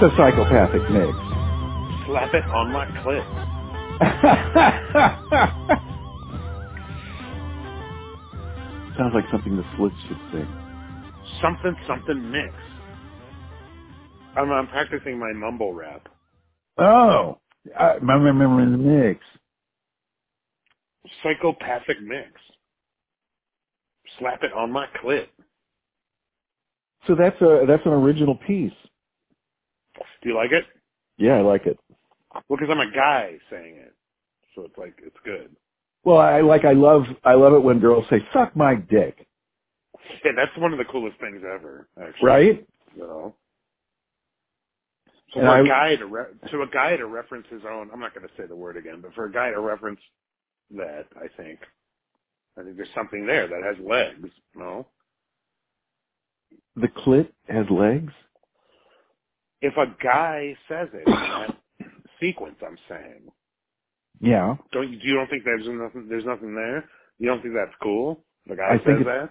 A psychopathic mix? Slap it on my clit. Sounds like something the Slits should sing. Something something mix. I'm, I'm practicing my mumble rap. Oh, I remember the mix. Psychopathic mix. Slap it on my clit. So that's a that's an original piece. Do you like it? Yeah, I like it. Well, because I'm a guy saying it, so it's like it's good. Well, I like I love I love it when girls say "suck my dick," Yeah, that's one of the coolest things ever. Actually, right? You know. So And for a I- guy to re- to a guy to reference his own, I'm not going to say the word again, but for a guy to reference that, I think, I think there's something there that has legs. No, The clit has legs. If a guy says it in that sequence, I'm saying, Yeah, don't you, you don't think there's nothing there's nothing there? You don't think that's cool? The guy I says think that.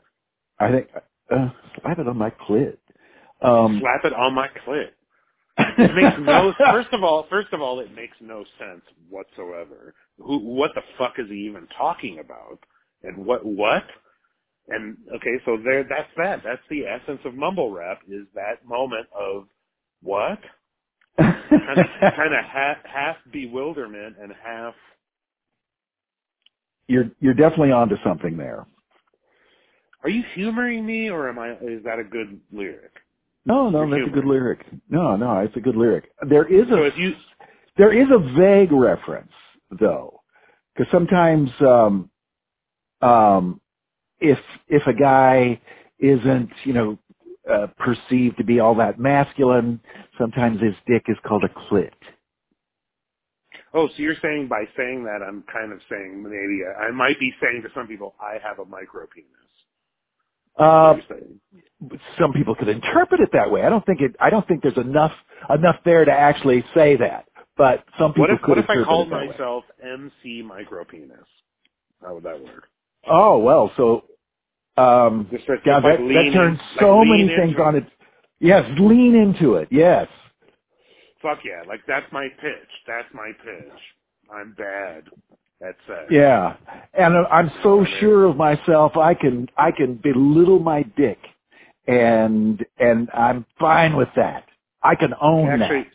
I think uh, slap it on my clit. Um, Slap it on my clit. It makes no. First of all, first of all, it makes no sense whatsoever. Who? What the fuck is he even talking about? And what? What? And okay, so there. That's that. That's the essence of mumble rap. Is that moment of what? Kind of, kind of half, half bewilderment and half. you're you're definitely onto something there. Are you humoring me, or am I? Is that a good lyric? No, no, You're that's a good lyric. No, no, it's a good lyric. There is a if you, there is a vague reference though, because sometimes um, um, if if a guy isn't you know uh, perceived to be all that masculine, sometimes his dick is called a clit. oh, so you're saying by saying that, I'm kind of saying maybe I might be saying to some people, I have a micro penis. Uh, What you're saying. some people could interpret it that way. I don't think it. I don't think there's enough enough there to actually say that. But some people What if could what if I called that way. myself MC Micropenis? How would that work? Oh well, so um, God, like that, that turns in- so like many things on it. its. Yes, lean into it. Yes. Fuck yeah! Like that's my pitch. That's my pitch. I'm bad That's sex. Yeah, and I'm so sure of myself, I can I can belittle my dick, and and I'm fine with that. I can own Actually,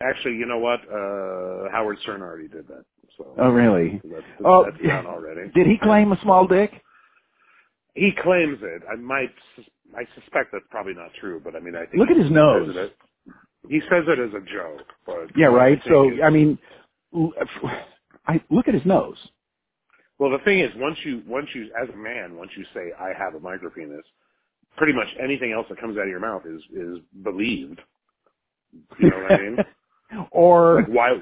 actually, you know what? Uh, Howard Stern already did that. So. Oh really? that's, that's, Oh, that's done already. Did he claim a small dick? He claims it. I might. I suspect that's probably not true, but I mean, I think Look at his nose. says He says it as a joke, but Yeah, right. I So I mean, I look at his nose. Well, the thing is, once you, once you, as a man, once you say I have a micropenis, pretty much anything else that comes out of your mouth is is believed. You know what I mean? or Like why?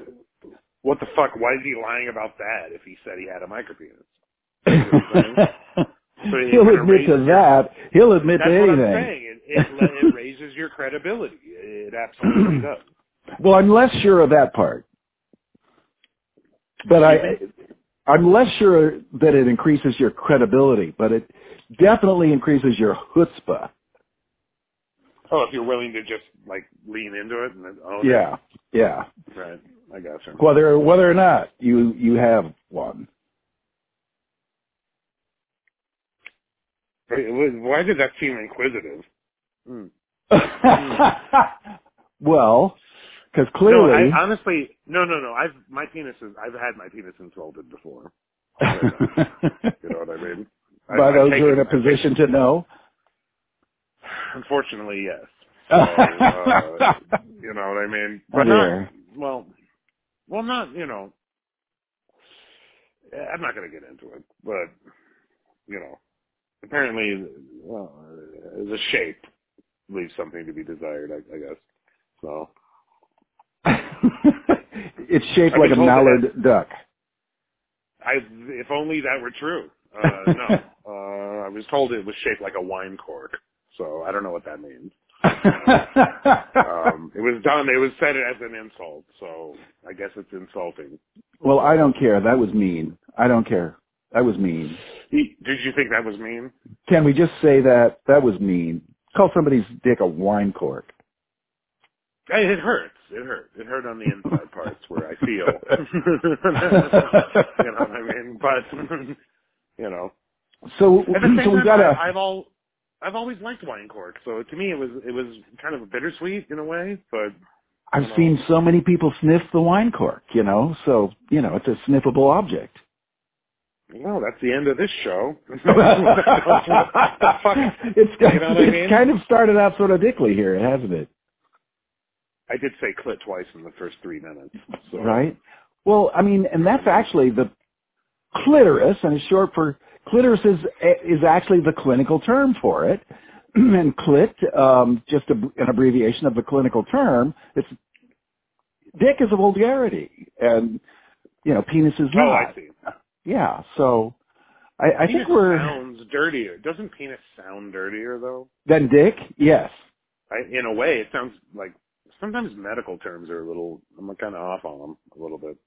What the fuck? Why is he lying about that if he said he had a micropenis? You know what I'm saying? So it he'll admit to that. He'll admit That's to what I'm anything. saying. It, it, it raises your credibility. It absolutely does. Well, I'm less sure of that part. But I, I'm less sure that it increases your credibility, but it definitely increases your chutzpah. Oh, if you're willing to just like lean into it and own Yeah, yeah. Right. I gotcha. Whether whether or not you you have one. Wait, Why did that seem inquisitive? Hmm. well, because No, clearly, I, honestly, no, no, no. I've my penis is. I've had my penis insulted before. You know what I mean? I- by those who are in a position to know. Unfortunately, yes. So, uh, you know what I mean? But Oh, not well. Well, not you know. I'm not going to get into it, but you know, apparently, well, the shape leaves something to be desired. I, I guess. So it's shaped I've like a told that mallard duck. I, if only that were true. Uh, no, uh, I was told it was shaped like a wine cork, so I don't know what that means. Um, it was done. It was said as an insult, so I guess it's insulting. well, I don't care. That was mean. I don't care. That was mean. Did you think that was mean? Can we just say that? That was mean. Call somebody's dick a wine cork. It hurts. It hurt. It hurt on the inside parts where I feel. you know what I mean? But you know, So, at the same so we got. I, I've all I've always liked wine cork, so to me it was it was kind of bittersweet in a way. But I've know. seen so many people sniff the wine cork, you know, so, you know, it's a sniffable object. Well, that's the end of this show. it's You know what I mean? kind of started out sort of dickly here, hasn't it? I did say clit twice in the first three minutes. So. Right? Well, I mean, and that's actually the clitoris, and it's short for clitoris is is actually the clinical term for it. and clit, um, just a, an abbreviation of the clinical term. It's dick is a vulgarity, and you know, penis is Oh, not. I see. Yeah, so I, I think we're sounds dirtier. Doesn't penis sound dirtier though? Than dick. Yes. I, in a way, it sounds like sometimes medical terms are a little. I'm kind of off on them a little bit.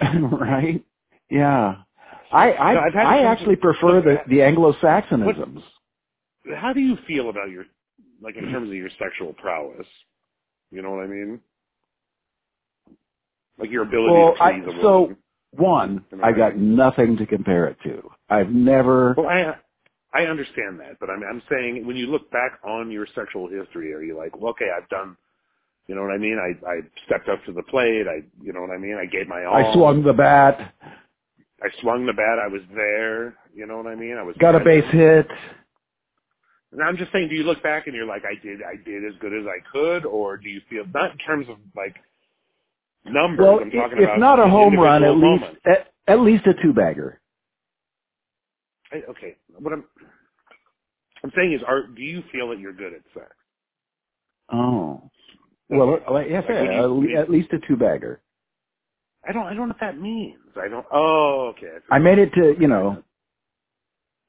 right? Yeah. I I, No, I actually prefer the the Anglo-Saxonisms. How do you feel about your, like, in terms of your sexual prowess? You know what I mean? Like your ability Well, to I, please a so woman. One, I got nothing to compare it to. I've never. Well, I I understand that, but I'm I'm saying when you look back on your sexual history, are you like, well, okay, I've done, you know what I mean? I I stepped up to the plate. I, you know what I mean? I gave my all. I swung the bat, I swung the bat. I was there. You know what I mean? I was got a base hit. And I'm just saying, do you look back and you're like, I did, I did as good as I could, or do you feel not in terms of like numbers? Well, I'm talking if about not a home run, at least moments. at, at least a two bagger. Okay, what I'm I'm saying is, are do you feel that you're good at sex? Oh, well, like, yes, Like, you- at when le- you- at least a two bagger. I don't, I don't know what that means. I don't. Oh, okay. I, I made it to you know.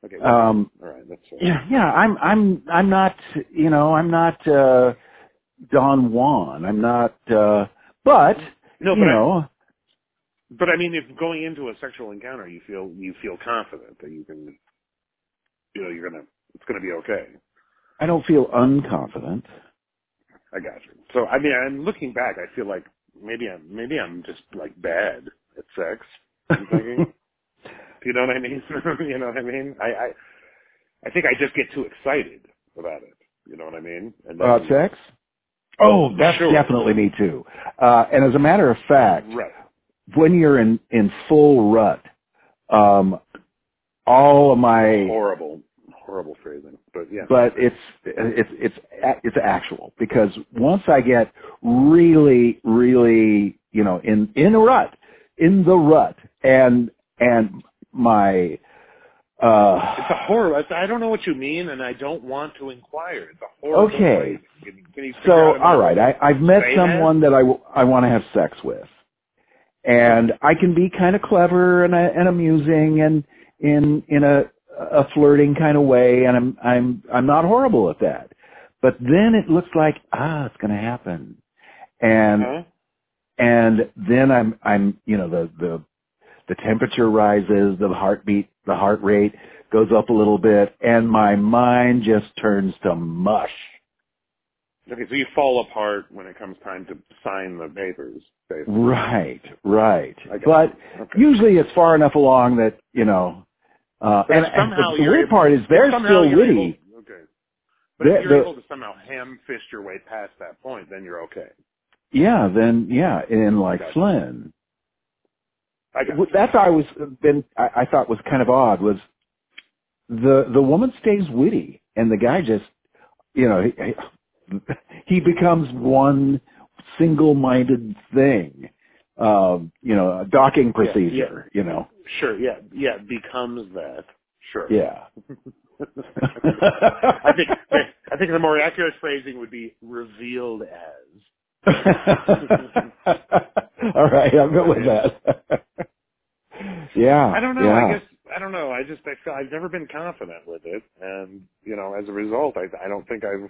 Okay. well, Um, all right. That's yeah, yeah. I'm I'm I'm not you know I'm not uh, Don Juan. I'm not. uh But No, you but I, know, but I mean, if going into a sexual encounter, you feel you feel confident that you can, you know, you're gonna, it's gonna be okay. I don't feel unconfident. I got you. So I mean, I'm looking back. I feel like maybe I'm maybe I'm just like bad at sex. I'm thinking. You know what I mean? you know what I mean? I, I I think I just get too excited about it. You know what I mean? And About then- sex? Oh, that's Sure. definitely me too. Uh, and as a matter of fact, Right. when you're in in full rut, um, all of my Horrible, horrible phrasing. But yeah. but it's it's it's it's actual because once I get really really you know in in a rut in the rut and and my uh It's a horror. I don't know what you mean, and I don't want to inquire. It's a horrible. Okay. Can, can so all right I I've met say that? someone that I w- I want to have sex with and I can be kind of clever and uh, and amusing and in in a a flirting kind of way and I'm I'm I'm not horrible at that. But then it looks like ah it's going to happen. And and then I'm I'm you know the the the temperature rises, the heartbeat, the heart rate goes up a little bit and my mind just turns to mush. Okay, so you fall apart when it comes time to sign the papers. Basically. Right, right. But. Okay. usually it's far enough along that you know. Uh, and, and the, weird part is they're still witty. able- okay. But if you're the- able to somehow ham fist your way past that point, then you're okay. Yeah, then yeah, in like Gotcha. Flynn. I got What- you. That's I was been I, I thought was kind of odd was the the woman stays witty and the guy just you know he, he becomes one single-minded thing. Um, you know, a docking procedure. You know, Sure, yeah, yeah, becomes that. Sure. yeah. I think I think the more accurate phrasing would be revealed as. All right, I'll go with that. Yeah. I don't know. Yeah. I guess I don't know. I just I feel I've never been confident with it, and you know, as a result, I I don't think I've.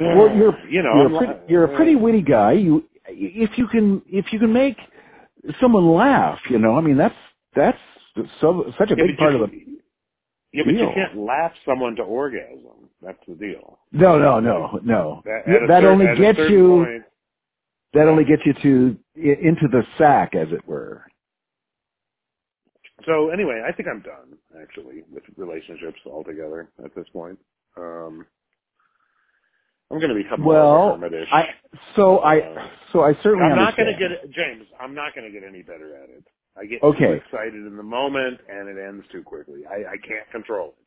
Well, uh, you're you know you're a pretty, you're a uh, pretty witty guy. You if you can if you can make someone laugh, you know, I mean that's that's so such a yeah, big part you, of the yeah, but you can't laugh someone to orgasm. That's the deal. No, no, no, no. That, at that cer- only gets you. point- That only gets you to into the sack, as it were. So anyway, I think I'm done actually with relationships altogether at this point. Um, I'm going to become more Well, of a hermitish. I so I Uh, so I certainly I'm not going to get James. I'm not going to get any better at it. I get Okay. too excited in the moment, and it ends too quickly. I, I can't control it.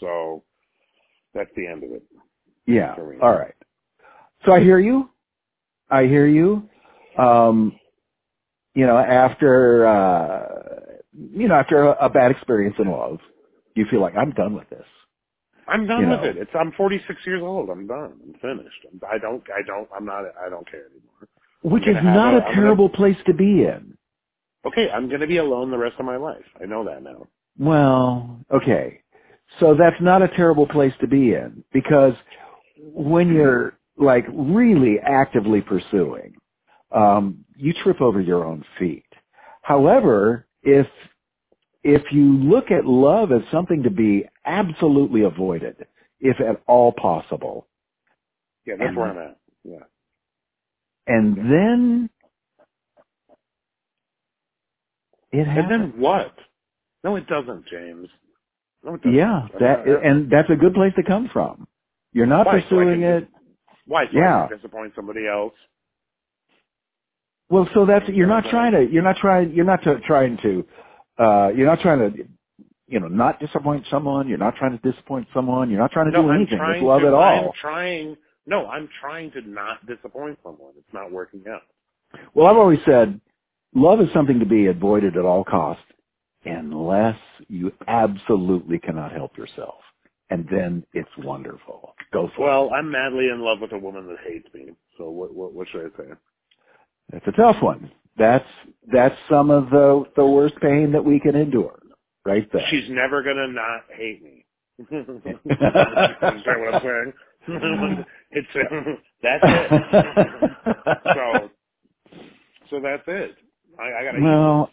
So that's the end of it. Yeah. All right. So I hear you. I hear you. Um, you know, after uh, you know, after a, a bad experience in love, you feel like I'm done with this. I'm done You with know. it. It's I'm 46 years old. I'm done. I'm finished. I don't. I don't. I'm not. I don't care anymore. Which is not a- a, I'm gonna- terrible place to be in. Okay, I'm going to be alone the rest of my life. I know that now. Well, okay. So that's not a terrible place to be in because when you're like really actively pursuing, um, you trip over your own feet. However, if if you look at love as something to be absolutely avoided, if at all possible, Yeah, that's And- where I'm at. Yeah. and then it has And then what? No, it doesn't, James. No, it doesn't. Yeah, that and that's a good place to come from. You're not Why? So pursuing can it. Why? So Yeah. Disappoint somebody else. Well, so that's you're not trying to you're not trying you're not to, trying to uh you're not trying to you know not disappoint someone. You're not trying to disappoint someone. You're not trying to No, do I'm anything with trying love to. at I'm trying. No, I'm trying to not disappoint someone. It's not working out. Well, I've always said love is something to be avoided at all costs unless you absolutely cannot help yourself. And then it's wonderful. Go for it. Well, I'm madly in love with a woman that hates me. So what? What, what should I say? That's a tough one. That's that's some of the the worst pain that we can endure. Right there. She's never gonna not hate me. Understand what I'm saying? it's that's it. so so that's it. I, I gotta well,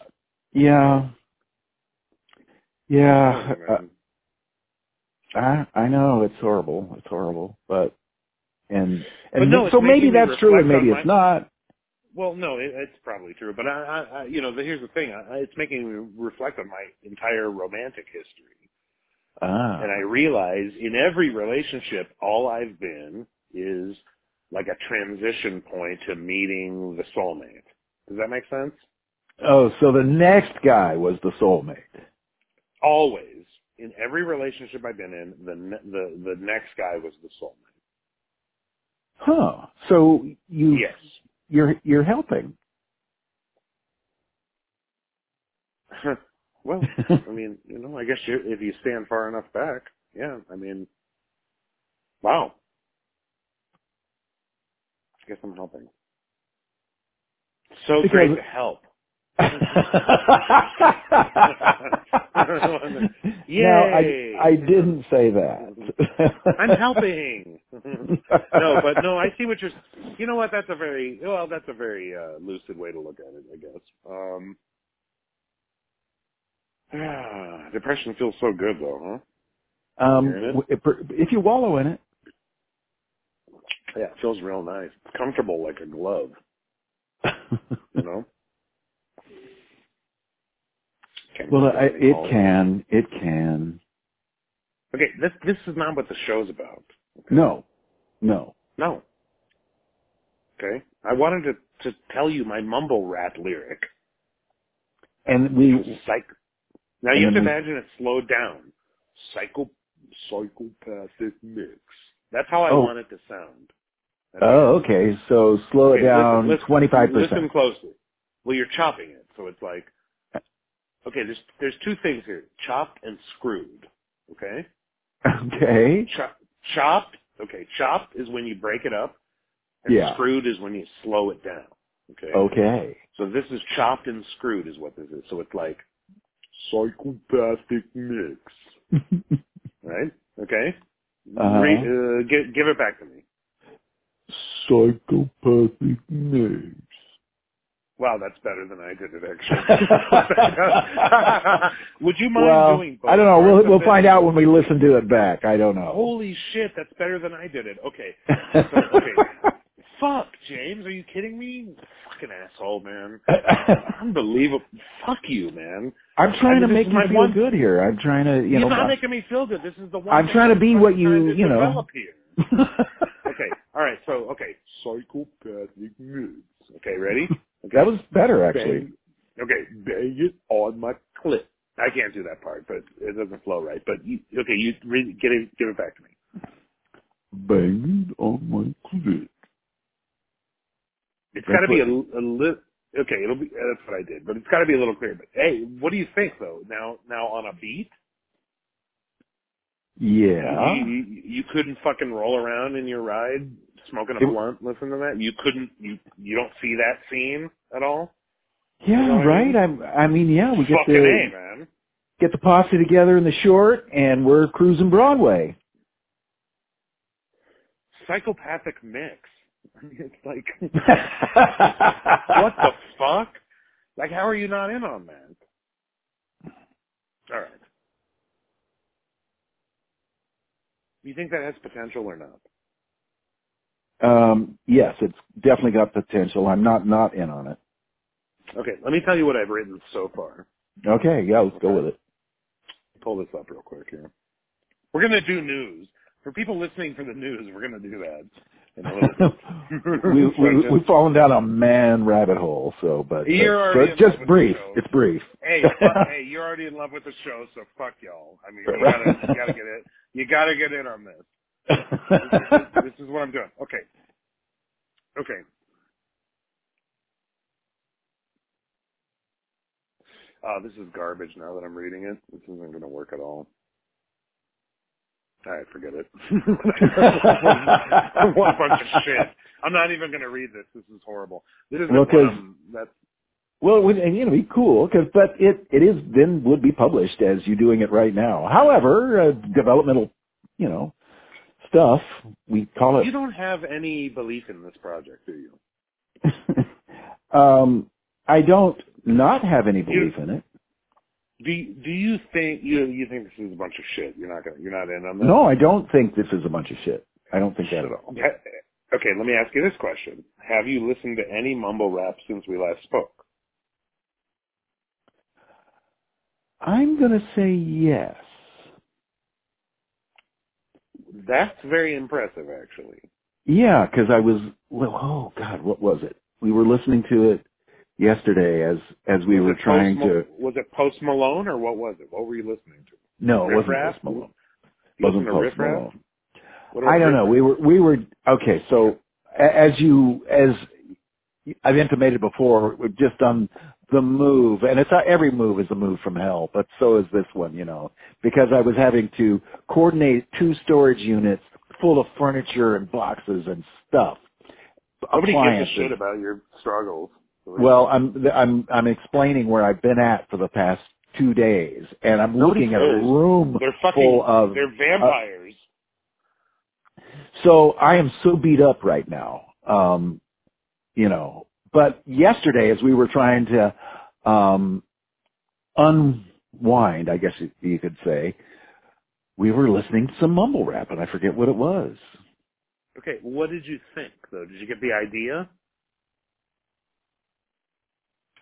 yeah, yeah. Uh, I I know it's horrible. It's horrible, but and But and no, so maybe that's true, and maybe it's my- not. Well, no, it, it's probably true, but I, I, I you know, the, here's the thing: I, it's making me reflect on my entire romantic history, Ah, and I realize in every relationship, all I've been is like a transition point to meeting the soulmate. Does that make sense? oh, so the next guy was the soulmate. Always, in every relationship I've been in, the ne- the the next guy was the soulmate. Huh. So you Yes. You're you're helping. well, I mean, you know, I guess you, if you stand far enough back, yeah. I mean, wow. I guess I'm helping. So Because- great to help. no, Yay. I I didn't say that. I'm helping. no, but no, I see what you're. You know what? That's a very well. That's a very uh, lucid way to look at it, I guess. Um, depression feels so good, though, huh? Um, Hearing w- if you wallow in it. Yeah, it feels real nice. It's comfortable like a glove. You know. Can't well, I, it can, it can. Okay, this this is not what the show's about. No, no. No. Okay, I wanted to to tell you my mumble rap lyric. And we, Psych. Now you have to imagine it slowed down. Psycho psychopathic mix. That's how I Oh. want it to sound. That's oh, okay. So slow Okay, it down twenty five Listen closely. Well, you're chopping it, so it's like okay. There's there's two things here: chopped and screwed. Okay. Okay. Chop, chopped. Okay, chopped is when you break it up, and Yeah. screwed is when you slow it down. Okay. Okay. So this is chopped and screwed is what this is. So it's like psychopathic mix, right? Okay. Uh-huh. Re, uh, give, give it back to me. Psychopathic mix. Wow, that's better than I did it actually. Would you mind well, doing both? I don't know. We'll we'll find out when we listen to it back. I don't know. Holy shit, that's better than I did it. Okay. So, okay. Fuck, James, are you kidding me? Fucking asshole, man. Unbelievable. Fuck you, man. I'm trying I mean, to make you my feel one- good here. I'm trying to, you You're know. not I'm- making me feel good. This is the one I'm trying to be what you- to you know. develop here. Okay. All right. So, okay. Psychopathic moods. Okay. Ready? Okay. that was better actually. Bang. Okay. Bang it on my clip. I can't do that part, but it doesn't flow right. But you, okay, you read, get it, give it back to me. Banged on my clit. It's got to be a, a little. Okay, it'll be. Uh, that's what I did, but it's got to be a little clearer. But hey, what do you think though? Now, now on a beat, Yeah. you, you, you couldn't fucking roll around in your ride smoking a blunt, listen to that. You couldn't. You you don't see that scene at all. Yeah, You know what I right. mean? I'm. I mean, yeah, we get fucking the a man. get the posse together in the short, and we're cruising Broadway. Psychopathic mix. I mean, it's like what what the fuck? Like, how are you not in on that? All right. You think that has potential or not? Um, yes, it's definitely got potential. I'm not not in on it. Okay, let me tell you what I've written so far. Okay, yeah, let's go with it. Pull this up real quick here. We're gonna do news. For people listening for the news, we're gonna do that a We we we've fallen down a man rabbit hole. So, but, but just brief. It's brief. hey, fuck, hey, you're already in love with the show, so fuck y'all. I mean, you gotta, you gotta get it. You gotta get in on this. This, this is what I'm doing. Okay. Okay. Uh, this is garbage now that I'm reading it. This isn't going to work at all. All right, forget it. what a bunch of shit. I'm not even going to read this. This is horrible. This is Well, 'cause- that's well, it would, and, you know, be cool because, but it it is then would be published as you're doing it right now. However, uh, developmental, you know, stuff we call it you don't have any belief in this project, do you? um, I don't not have any belief in it. Do you, do you think you you think this is a bunch of shit? You're not gonna you're not in on this. No, I don't think this is a bunch of shit. I don't think that at all. Okay, let me ask you this question: Have you listened to any mumble rap since we last spoke? I'm gonna say yes. That's very impressive, actually. Yeah, because I was well. Oh God, what was it? We were listening to it yesterday as as we Was were trying Post to. Was it Post Malone or what was it? What were you listening to? No, it wasn't Raff? Post Malone. You Wasn't Post Riff Malone. I don't Riff know. Raff? We were we were okay. So as you as I've intimated before, we've just done the move, and it's not, every move is a move from hell, but so is this one, you know, because I was having to coordinate two storage units full of furniture and boxes and stuff. Nobody gives a shit about your struggles. Well, I'm I'm I'm explaining where I've been at for the past two days, and I'm Nobody looking at a room they're fucking. full of. they're vampires. So I am so beat up right now, um, you know. But yesterday, as we were trying to um, unwind, I guess you- you could say, we were listening to some mumble rap, and I forget what it was. okay, what did you think though? Did you get the idea?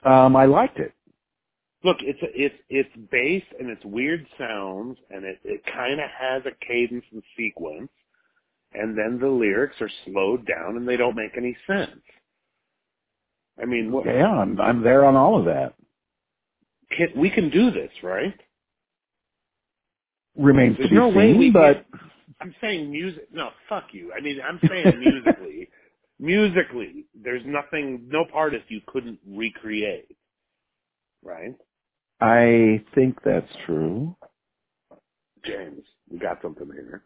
Um, I liked it. Look, it's it's it's bass and it's weird sounds and it it kind of has a cadence and sequence, and then the lyrics are slowed down and they don't make any sense. I mean, what, Yeah, I'm I'm there on all of that. can, we can do this, right? Remains There's to be no way seen, but I'm saying music. No, fuck you. I mean, I'm saying musically. musically, there's nothing, no artist you couldn't recreate, right? I think that's true. James, we got something here.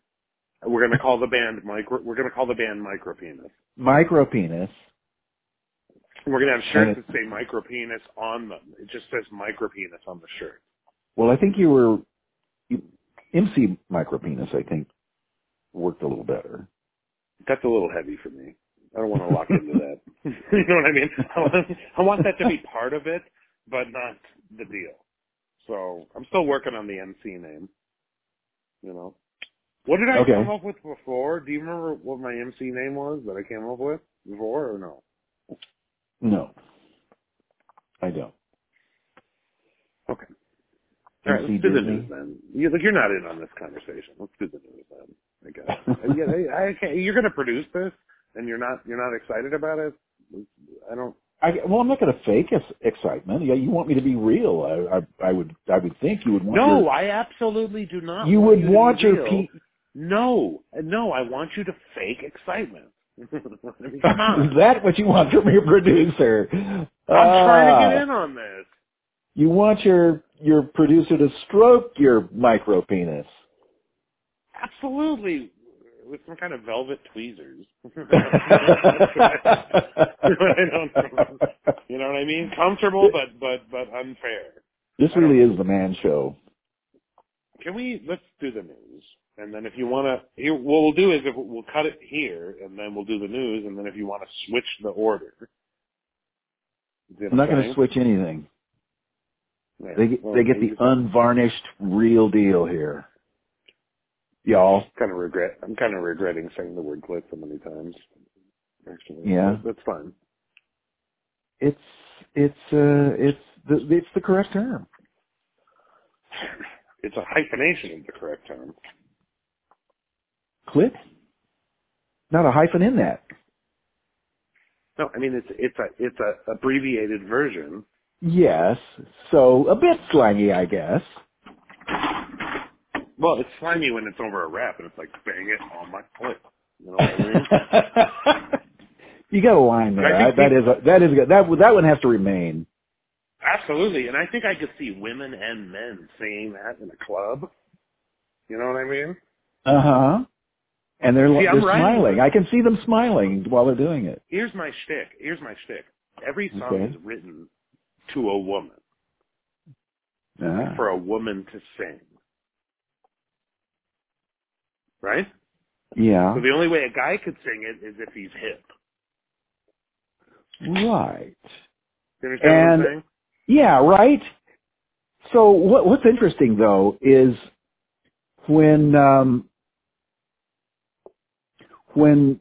We're gonna call the band micro. We're gonna call the band Micro Penis. Micro penis. We're gonna have shirts that say Micro Penis on them. It just says Micro Penis on the shirt. Well, I think you were you, MC micro penis. I think worked a little better. That's a little heavy for me. I don't want to lock into that. you know what I mean? I want, I want that to be part of it, but not the deal. So I'm still working on the MC name. You know, what did I Okay. come up with before? Do you remember what my MC name was that I came up with before, or no? No, I don't. Okay. All right, let's do the news then. You, look, you're not in on this conversation. Let's do the news then. I guess. Uh, yeah, I, I can't, you're going to produce this, and you're not you're not excited about it. I don't. I, well, I'm not going to fake ex- excitement. Yeah, you want me to be real. I, I, I would, I would think you would want. No, your, I absolutely do not. you want would you to want your. Pe- No, no, I want you to fake excitement. I mean, come on. Is that what you want from your producer? I'm trying to get Ah, in on this. You want your your producer to stroke your micro penis. Absolutely. With some kind of velvet tweezers. You know what I mean? Comfortable, but but but unfair. this really is the man show. Can we? Let's do the news, and then if you want to, what we'll do is if we'll cut it here, and then we'll do the news, and then if you want to switch the order. You what I'm not going to switch anything. Yeah. They get Well, they get the unvarnished real deal here, y'all. kind of regret. I'm kind of regretting saying the word "clit" so many times. Actually, Yeah. That's fine. It's it's uh it's the it's the correct term. It's a hyphenation of the correct term. Clit. Not a hyphen in that. No, I mean it's it's a it's a abbreviated version. Yes. So a bit slangy, I guess. Well, it's slimy when it's over a rap, and it's like bang it on my clit. You know what I mean? you got a line there. I I that we- is a, that is good. That that one has to remain. Absolutely, and I think I could see women and men saying that in a club. You know what I mean? Uh huh. And they're See, they're smiling. I can see them smiling while they're doing it. Here's my shtick. Here's my shtick. Every song Okay. is written to a woman Ah. for a woman to sing. Right? Yeah. So the only way a guy could sing it is if he's hip. Right. You understand what I'm And- saying? Yeah, right. So what, what's interesting though is when um, when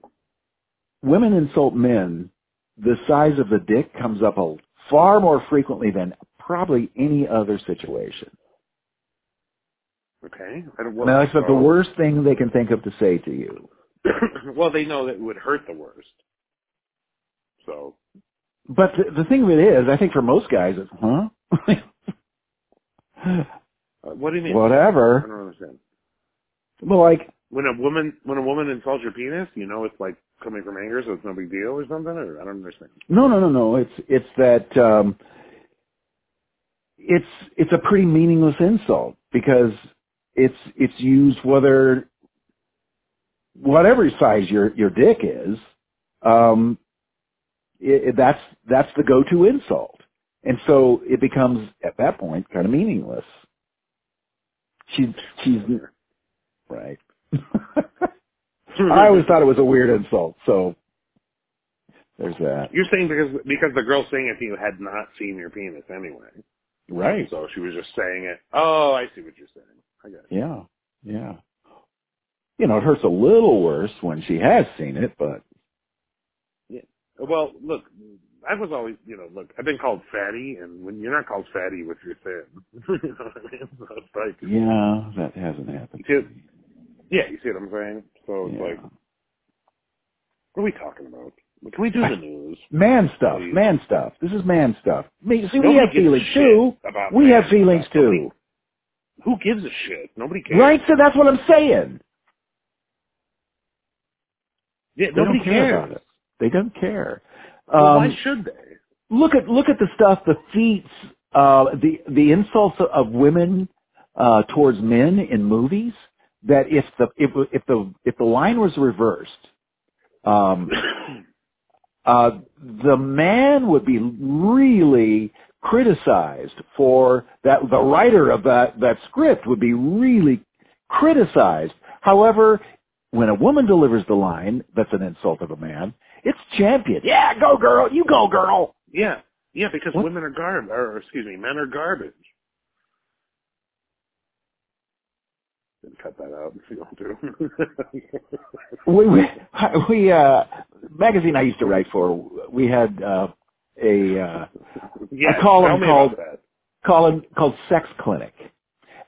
women insult men, the size of the dick comes up a, far more frequently than probably any other situation. Okay. I don't, well, now, it's the worst thing they can think of to say to you. well, they know that it would hurt the worst. So But the, the thing of it is, I think for most guys, it's huh? uh, what do you mean? Whatever. I don't understand. Well, like When a woman when a woman insults your penis, you know it's like coming from anger, so it's no big deal or something. Or I don't understand. No, no, no, no. It's it's that um, it's it's a pretty meaningless insult because it's it's used whether whatever size your your dick is, um, it, it- that's that's the go-to insult, and so it becomes at that point kind of meaningless. She's she's right. I always thought it was a weird insult, so there's that. You're saying because because the girl saying it to you had not seen your penis anyway, Right. so she was just saying it. Oh, I see what you're saying. I got it. Yeah, yeah. You know, it hurts a little worse when she has seen it, but Yeah. Well, look, I was always, you know, look, I've been called fatty, and when you're not called fatty with your thin, you know what I mean? So it's like, yeah, that hasn't happened. See- yeah, you see what I'm saying? So it's Yeah. like, what are we talking about? Can we do the news? Man stuff, Please. man stuff. This is man stuff. See, we have feelings too. We have feelings stuff. Nobody- too. Who gives a shit? Nobody cares. Right? So that's what I'm saying. Yeah, They nobody don't care cares. about it. They don't care. Well, Um, why should they? look at look at the stuff, the feats, uh, the the insults of women uh, towards men in movies. That if the if if the if the line was reversed, um, uh, the man would be really criticized for that. The writer of that that script would be really criticized. However, when a woman delivers the line that's an insult of a man, It's champion. Yeah, go girl. You go girl. Yeah, yeah, because What? women are garbage, or excuse me, men are garbage. Then cut that out if you don't do. We we we uh magazine I used to write for. We had uh a uh yeah, A column called- column called Sex Clinic.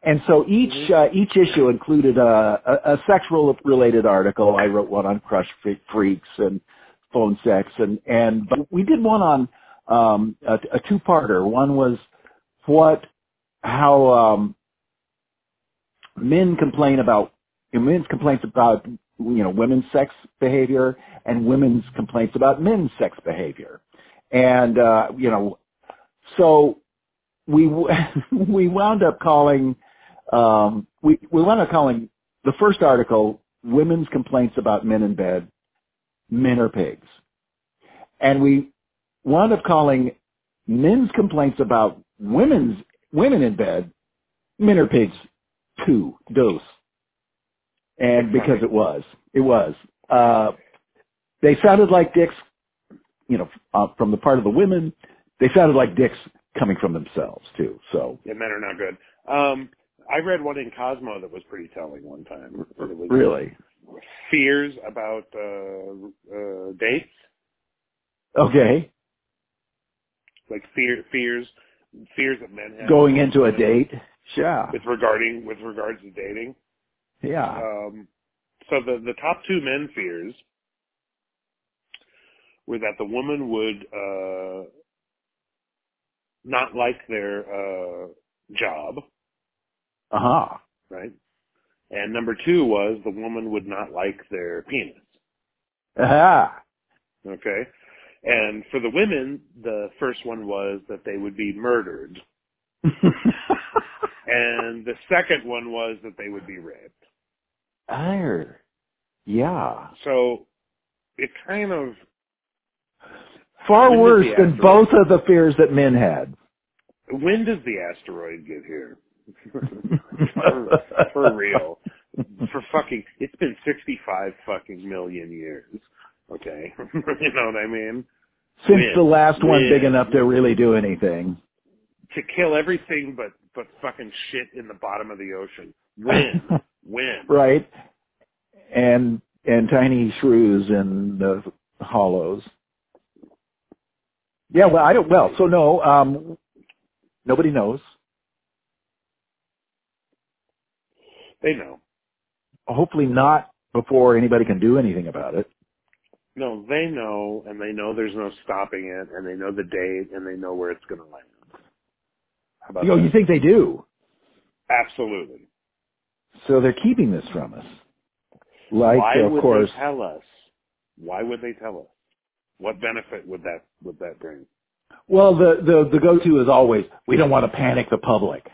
And so each Mhm. uh, each issue included a, a, a sexual related article. I wrote one on crush freaks and phone sex, and and but we did one on um, a, a two parter. One was what how um, men complain about men's complaints about you know women's sex behavior and women's complaints about men's sex behavior, and uh, you know so we we wound up calling um, we we wound up calling the first article "Women's Complaints About Men in Bed." Men are pigs, and we wound up calling men's complaints about women's women in bed. Men are pigs, two dose, and because it was it was uh, they sounded like dicks, you know, uh, from the part of the women. They sounded like dicks coming from themselves too. So Yeah, men are not good. Um, I read one in Cosmo that was pretty telling one time. Really, fears about uh, uh, dates, okay. like fear fears fears that men have going into a date. Sure. with regarding with regards to dating. Yeah. Um, so the the top two men fears were that the woman would uh, not like their uh, job, Uh huh. right? And number two was the woman would not like their penis. Aha. Okay. And for the women, the first one was that they would be murdered. And the second one was that they would be raped. Ire. Yeah. So it kind of, Far worse than both of the fears that men had. when does the asteroid get here? for, for real. For fucking, it's been 65 fucking million years. Okay. you know what I mean? Since When? the last one When? big enough to really do anything. To kill everything but, but fucking shit in the bottom of the ocean. When? when? right. And and tiny shrews in the hollows. Yeah, well I don't well, so no, um nobody knows. They know. Hopefully not before anybody can do anything about it. No, they know, and they know there's no stopping it, and they know the date, and they know where it's going to land. How about You that? you think they do. Absolutely. So they're keeping this from us. Like, Why of would course, they tell us? Why would they tell us? What benefit would that would that bring? well, the, the, the go-to is always, we don't want to panic the public.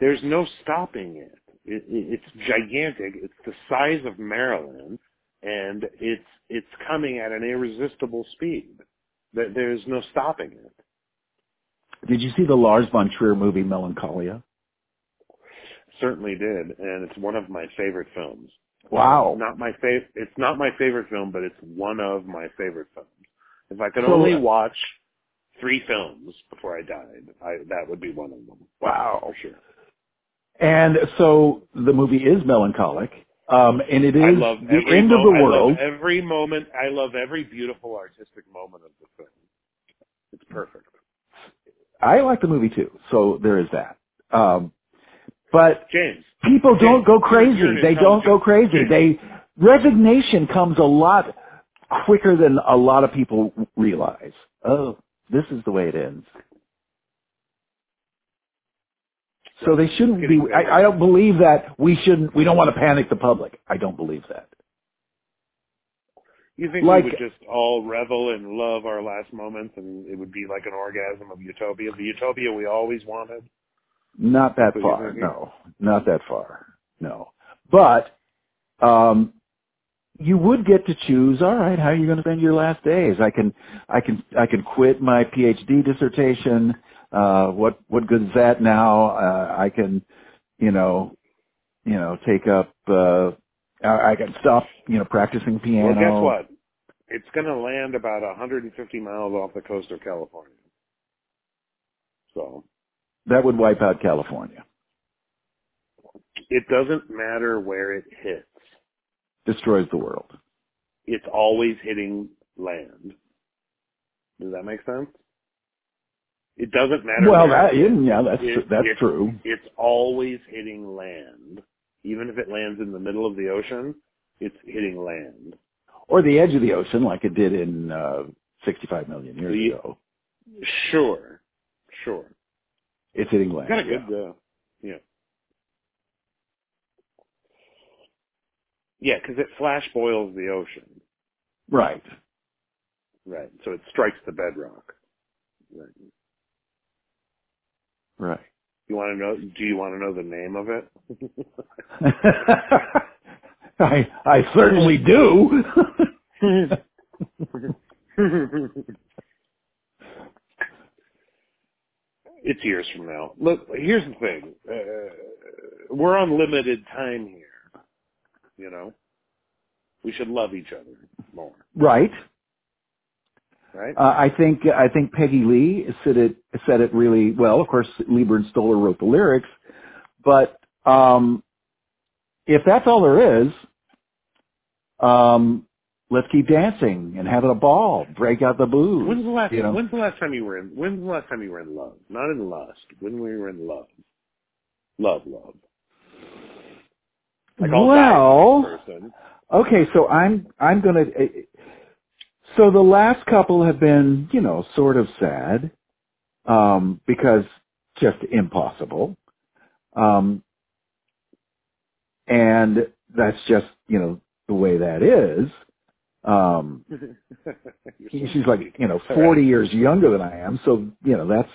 There's no stopping it. it, it it's gigantic. It's the size of Maryland, and it's it's coming at an irresistible speed. There- There's no stopping it. Did you see the Lars von Trier movie Melancholia? Certainly did, and it's one of my favorite films. Wow. Not my fav- It's not my favorite film, but it's one of my favorite films. If I could So- only watch three films before I died, I, that would be one of them. Wow. for sure. And so the movie is melancholic, um, and it is I love the end of mo- the I love world. every moment. I love every beautiful artistic moment of the film. It's perfect. I like the movie too, so there is that. Um, but James, people James, don't go crazy. They don't go crazy. James. They resignation comes a lot quicker than a lot of people realize. Oh, this is the way it ends. So they shouldn't be. I, I don't believe that we shouldn't. We don't want to panic the public. I don't believe that. You think Like- we would just all revel and love our last moments, and it would be like an orgasm of utopia, the utopia we always wanted? Not that That's what you're far. No, not that far. No. But um, you would get to choose. All right, how are you going to spend your last days? I can, I can, I can quit my PhD dissertation. Uh, what what good is that now? Uh, I can, you know, you know, take up. Uh, Uh, I I can stop, you know, practicing piano. Well, guess what? it's going to land about 150 miles off the coast of California. So That would wipe out California. it doesn't matter where it hits. Destroys the world. It's always hitting land. Does that make sense? It doesn't matter. Well, that, yeah, that's, It- that's it- true. It's always hitting land. Even if it lands in the middle of the ocean, it's hitting land. Or the edge of the ocean like it did in, uh, 65 million years The- ago. Sure. Sure. It's hitting land. Got a yeah. good, uh, yeah. Yeah, because it flash boils the ocean. Right. Right. So it strikes the bedrock. Right. Right. You want to know? Do you want to know the name of it? I I certainly do. it's years from now. Look, here's the thing. Uh, we're on limited time here. You know, we should love each other more, right. Right? Uh, I think I think Peggy Lee said it said it really well. Of course, Lieber and Stoller wrote the lyrics, but um, if that's all there is, um, let's keep dancing and having a ball. Break out the booze. when's the last? you know? When's the last time you were in? When's the last time you were in love? Not in lust. When we were in love. Love, love. Like well, for this person. okay, so I'm I'm gonna. So the last couple have been, you know, sort of sad, um, because just impossible, um, and that's just, you know, the way that is. Um, she's like, you know, 40 right. years younger than I am, so you know that's,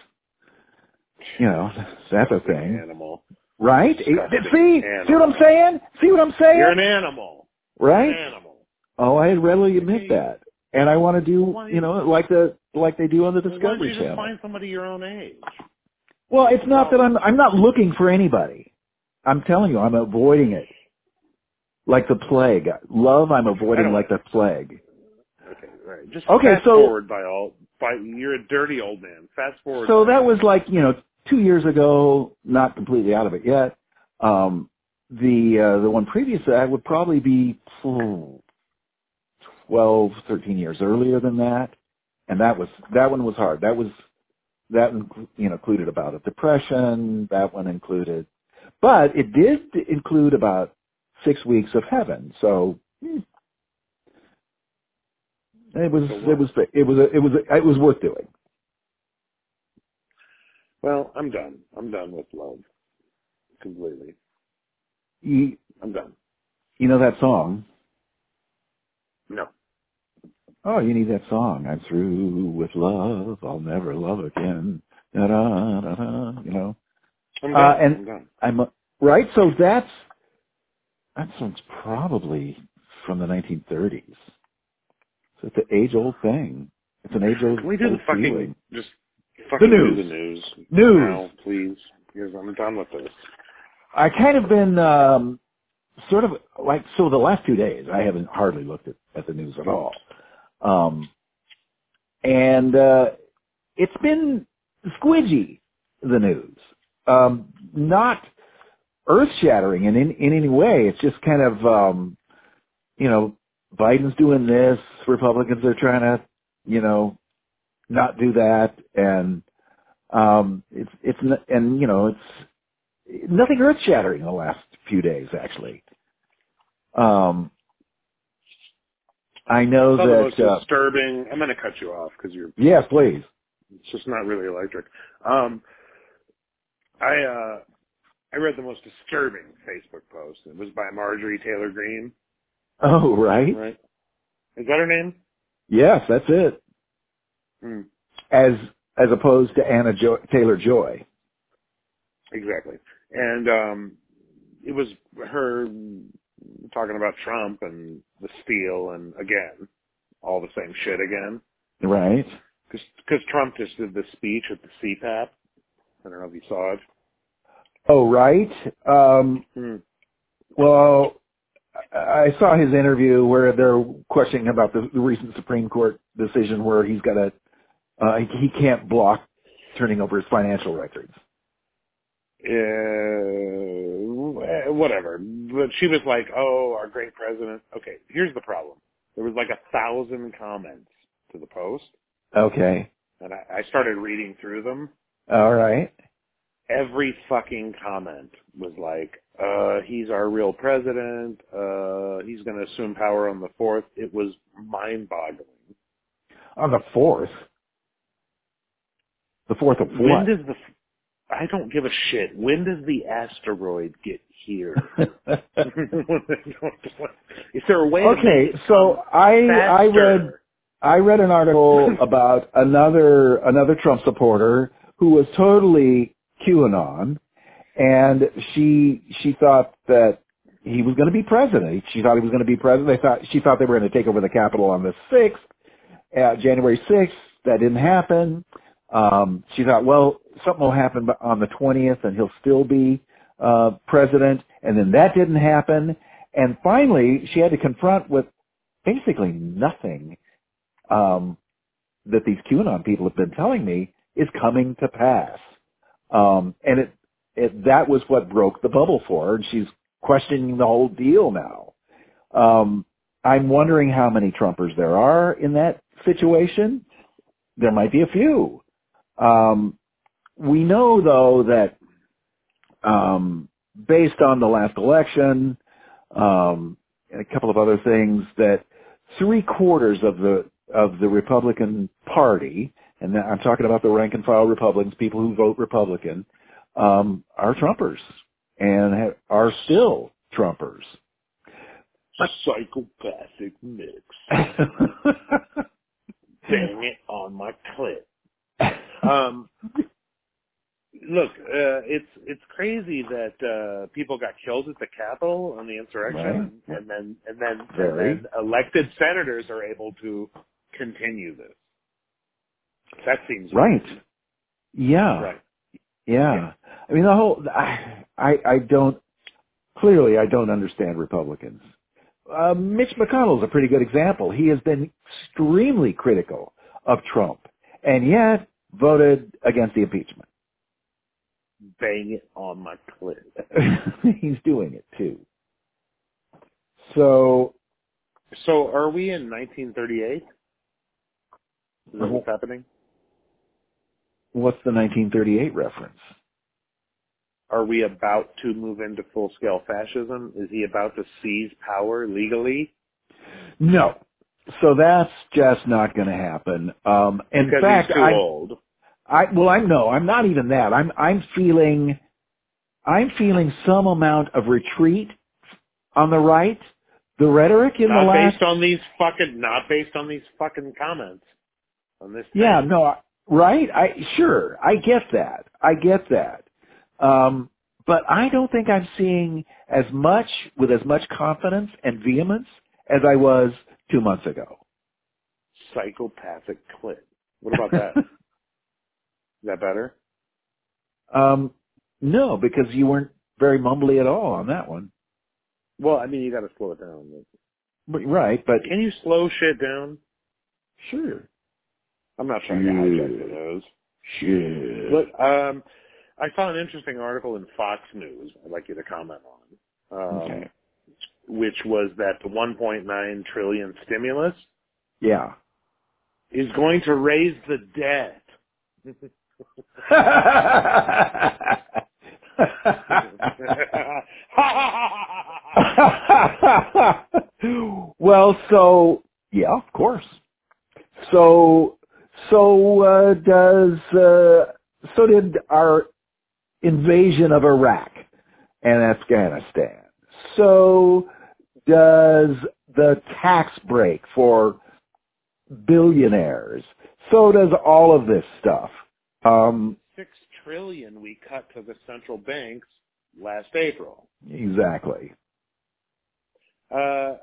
you know, that's a thing, Animal. right? Disgusting See, see what I'm saying? See what I'm saying? You're an animal. Right? an animal. Oh, I readily admit that. And I want to do, you know, like the like they do on the Well, Discovery you just Channel. find somebody your own age? Well, it's not that I'm I'm not looking for anybody. I'm telling you, I'm avoiding it. Like the plague. Love I'm avoiding like the plague. Okay, right. Just Okay, fast so- forward by all by you're a dirty old man. Fast forward. So that was like, you know, 2 years ago, not completely out of it yet. Um the uh, the one previous to that would probably be 12, 13 years earlier than that. And that was that one was hard. That was that you know included about a depression. That one included, but it did include about six weeks of heaven. So hmm, it was it was it was it was it was worth doing. Well, I'm done. I'm done with love. Completely. You, I'm done. you know that song? No. Oh, you need that song. I'm through with love. I'll never love again. Da, da, da, da, you know. I'm Uh, and- I'm done. I'm uh, right. So that's that song's probably from the 1930s. So it's an age-old thing. It's an age-old Can we do the fucking feeling. just fucking news. do the news? News. Now, please. Because I'm done with this. I kind of been um, sort of like so. The last two days, I haven't hardly looked at, at the news at all, um, and uh, it's been squidgy. The news, um, not earth-shattering in, in in any way. It's just kind of um, you know Biden's doing this, Republicans are trying to you know not do that, and um, it's it's and you know it's nothing earth shattering in the last few days actually. Um, I know Some of the most that. Uh, disturbing. I'm going to cut you off because you're. yes, please. It's just not really electric. Um, I uh, I read the most disturbing Facebook post. It was by Marjorie Taylor Greene. Oh, right. Right. Is that her name? Yes, that's it. Hmm. As as opposed to Anna jo- Taylor Joy. Exactly. And um, it was her talking about Trump and the steal and again, all the same shit again. Right. Because Trump just did the speech at the CPAC. I don't know if you saw it. Oh, right. Um, Hmm. well, I saw his interview where they're questioning about the, the recent Supreme Court decision where he's got a uh, he, he can't block turning over his financial records. Uh, whatever. But she was like, "Oh, our great president." Okay, here's the problem. There was like a thousand comments to the post, Okay. and I, I started reading through them. All right. Every fucking comment was like, uh, he's our real president, uh, he's gonna assume power on the fourth. It was mind boggling. On the fourth. The fourth of When what? does the, I don't give a shit. When does the asteroid get here? Is there a way okay, so I I read? I read an article about another another Trump supporter who was totally QAnon, and she she thought that he was going to be president. She thought he was going to be president. They thought she thought they were going to take over the Capitol on the sixth, uh, January sixth. That didn't happen. Um, she thought, well, something will happen on the twentieth, and he'll still be uh, president. And then that didn't happen. And finally, she had to confront with basically nothing um, that these QAnon people have been telling me is coming to pass. Um, and it, it, that was what broke the bubble for her, and she's questioning the whole deal now. Um, I'm wondering how many Trumpers there are in that situation. There might be a few. Um, we know though that, um, based on the last election, um, and a couple of other things that three quarters of the of the Republican Party, and I'm talking about the rank and file Republicans, people who vote Republican, um, are Trumpers and have, are still Trumpers. A psychopathic mix. Bang it on my clip. Um, look, uh, it's it's crazy that uh, people got killed at the Capitol on the insurrection, Right. and then and then Very. and then elected senators are able to continue this. That seems right. Yeah. Right. Yeah. I mean, the whole, I, I, I don't, clearly I don't understand Republicans. Uh, Mitch is a pretty good example. He has been extremely critical of Trump and yet voted against the impeachment. Bang it on my clit. He's doing it too. So, So, are we in 1938? Is that what's happening? what's the 1938 reference? Are we about to move into full-scale fascism? Is he about to seize power legally? No. So that's just not going to happen. Um, in because fact, he's too I, old. I well, I'm no, I'm not even that. I'm I'm feeling, I'm feeling some amount of retreat on the right. The rhetoric in Not the last, based on these fucking, not based on these fucking comments on this. yeah, no, right? I sure, I get that, I get that, um, but I don't think I'm seeing as much with as much confidence and vehemence as I was two months ago. Psychopathic clit. What about that? Is that better? um, no, because you weren't very mumbly at all on that one. Well, I mean, you got to slow it down. But- Right, but Can you slow shit down? sure, I'm not trying to hijack the news. sure. But um, I saw an interesting article in Fox News. I'd like you to comment on, um, Okay. which was that the 1.9 trillion stimulus Yeah. is going to raise the debt. well, so yeah, of course. So so uh, does uh, so did our invasion of Iraq and Afghanistan. So does the tax break for billionaires. So does all of this stuff. Um, Six trillion we cut to the central banks last April. exactly. Uh,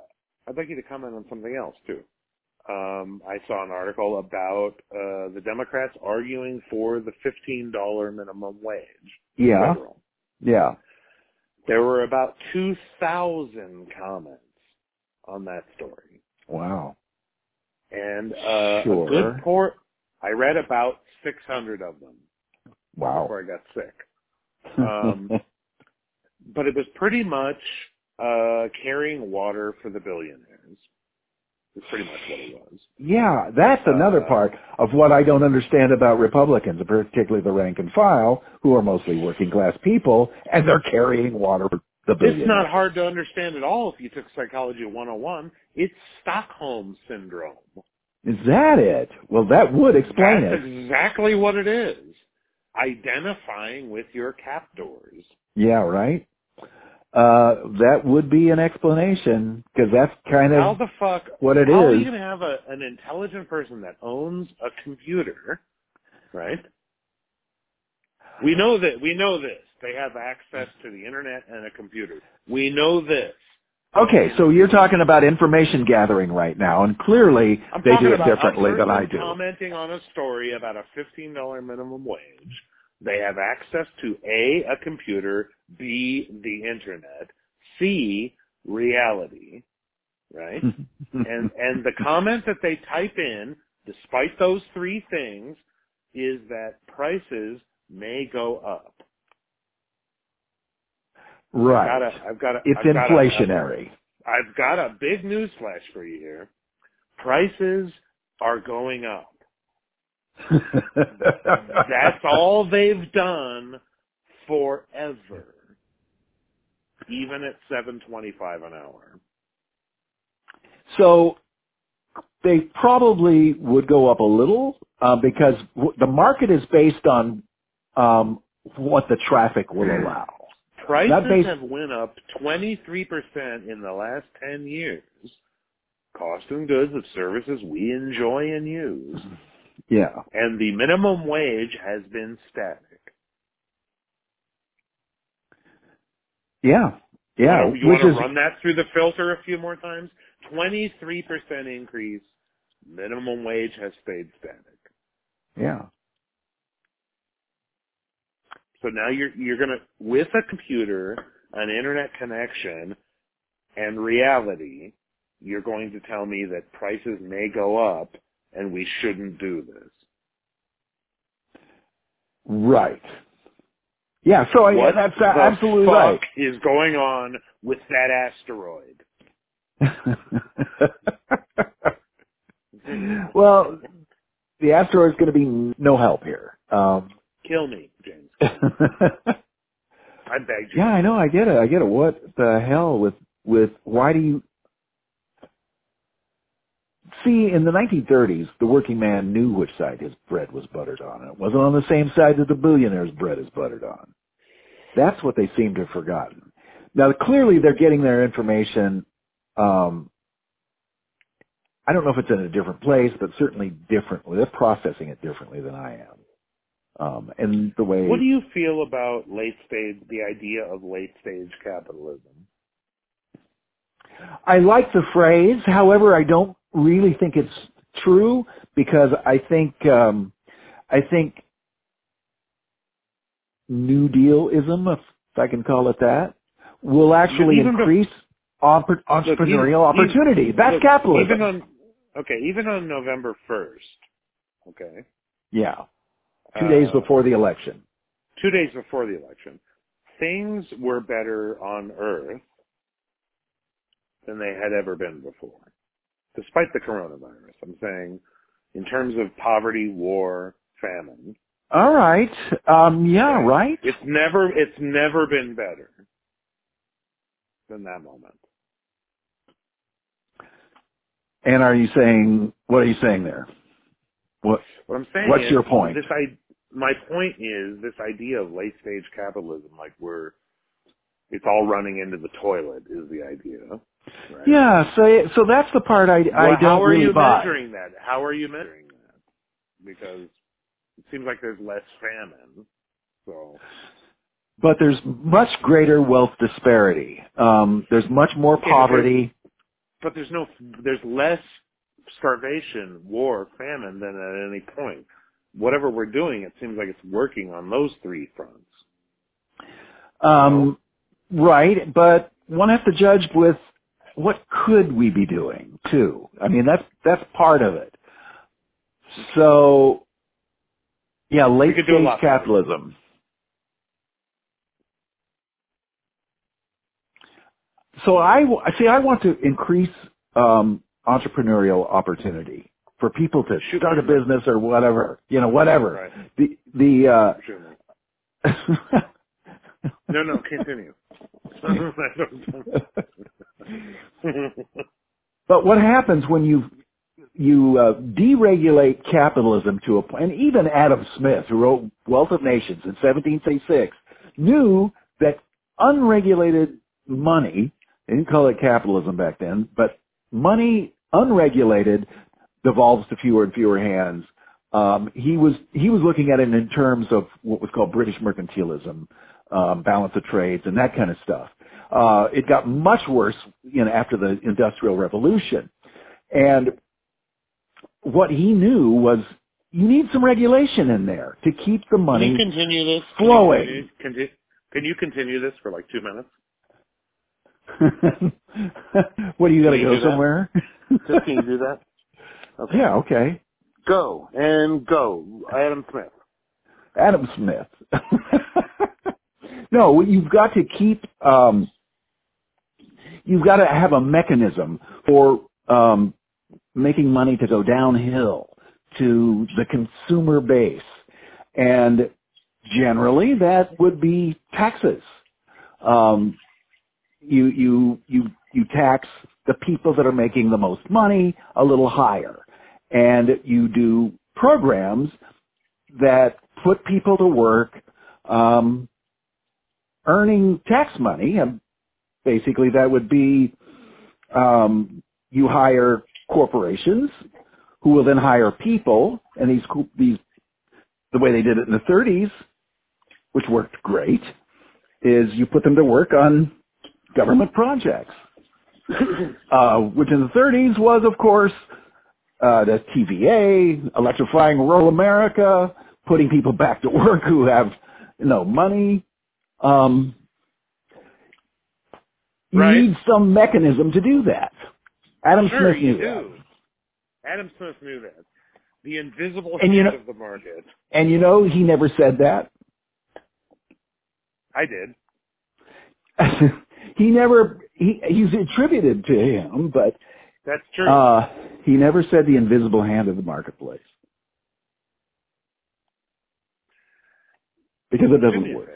I'd like you to comment on something else too. Um, I saw an article about uh, the Democrats arguing for the fifteen dollar minimum wage. Yeah. Federal. Yeah. There were about two thousand comments on that story. Wow. And uh, Sure. a good port. I read about 600 of them Wow. before I got sick. Um, but it was pretty much uh, carrying water for the billionaires. Is pretty much what it was. yeah, that's another Uh, part of what I don't understand about Republicans, particularly the rank and file, who are mostly working class people, and they're carrying water for the billionaires. It's not hard to understand at all if you took Psychology 101. It's Stockholm Syndrome. Is that it? Well, that would explain That's it. exactly what it is. Identifying with your captors. Yeah, right? Uh, that would be an explanation, because that's kind of How the fuck? what it how are is. you going to have a, an intelligent person that owns a computer, right? We know that. We know this. They have access to the internet and a computer. We know this. Okay, so you're talking about information gathering right now, and clearly I'm they do it differently than I do. Commenting on a story about a $15 minimum wage. They have access to A, a computer, B, the internet, C, reality, right? and, and the comment that they type in, despite those three things, is that prices may go up. Right. I've got a, I've got a, it's I've got a- inflationary. I've got a big news flash for you here. Prices are going up. That's all they've done forever. Even at seven twenty five an hour. So they probably would go up a little uh, because w- the market is based on um, what the traffic will allow. Prices base- have went up twenty three percent in the last ten years. Cost and goods of services we enjoy and use. Yeah. And the minimum wage has been static. Yeah. Yeah. Wanna- you want to is run that through the filter a few more times? 23% increase. Minimum wage has stayed static. yeah. So now you're you're gonna with a computer, an internet connection, and reality, you're going to tell me that prices may go up and we shouldn't do this. Right. Yeah. So I, what that's the absolutely fuck right. is going on with that asteroid? well, the asteroid's going to be no help here. Um, Kill me, James. I begged you. Yeah, I know. I get it. I get it. What the hell with with why do you see in the 1930s the working man knew which side his bread was buttered on. It wasn't on the same side that the billionaire's bread is buttered on. That's what they seem to have forgotten. Now, clearly, they're getting their information. Um, I don't know if it's in a different place, but certainly differently. They're processing it differently than I am. Um, and the way What do you feel about late stage, the idea of late stage capitalism? I like the phrase. However, I don't really think it's true because I think um, I think New Dealism, if I can call it that, will actually Even increase oppor- entrepreneurial Look, even- opportunity. That's look, capitalism. Even on okay, even on November first, okay, yeah, two days uh, before the election. two days before the election, things were better on Earth than they had ever been before, despite the coronavirus. I'm saying, in terms of poverty, war, famine, All right. Um, yeah. Right. it's never it's never been better than that moment. And are you saying what are you saying there? What? What I'm saying What's your point? This I, my point is this idea of late stage capitalism, like we're, it's all running into the toilet, is the idea. Right? Yeah. So so that's the part I I don't how are really you buy. measuring that? How are you measuring that? Because it seems like there's less famine. So but there's much greater wealth disparity. Um, there's much more Okay, but there's- poverty. but there's no there's less starvation, war, famine than at any point. Whatever we're doing, it seems like it's working on those three fronts. Um, right, but one has to judge with what could we be doing too? I mean, that's that's part of it. So, yeah, late could do a stage capitalism. So I see. I want to increase um, entrepreneurial opportunity for people to Shoot start a business or whatever. You know, whatever. Right. The the. Uh, Shoot me. No, no, continue. but what happens when you you uh, deregulate capitalism to a point? And even Adam Smith, who wrote Wealth of Nations in 1766, knew that unregulated money. They didn't call it capitalism back then, but money unregulated devolves to fewer and fewer hands. Um, he was he was looking at it in terms of what was called British mercantilism, um, balance of trades, and that kind of stuff. Uh, it got much worse, you know, after the Industrial Revolution, and what he knew was you need some regulation in there to keep the Can you money continue this? flowing. Can you, continue, can you continue this for like two minutes? what do you got to go somewhere? Just can you do that? Okay. yeah, okay. Go and go, Adam Smith. Adam Smith. no, you've got to keep. Um, you've got to have a mechanism for um, making money to go downhill to the consumer base, and generally that would be taxes. Um, you you you you tax the people that are making the most money a little higher, and you do programs that put people to work um, earning tax money, and basically that would be um, you hire corporations who will then hire people, and these these the way they did it in the 30s, which worked great, is you put them to work on government projects, uh, which in the 30s was, of course, uh, the TVA, electrifying rural America, putting people back to work who have no money. Um, you Right. need some mechanism to do that. Adam sure, Smith knew that. do. Adam Smith knew that. The invisible And you hand know- of the market. And you know, he never said that. I did. he never, he, he's attributed to him, but That's true. uh, he never said the invisible hand of the marketplace. Because it doesn't a work.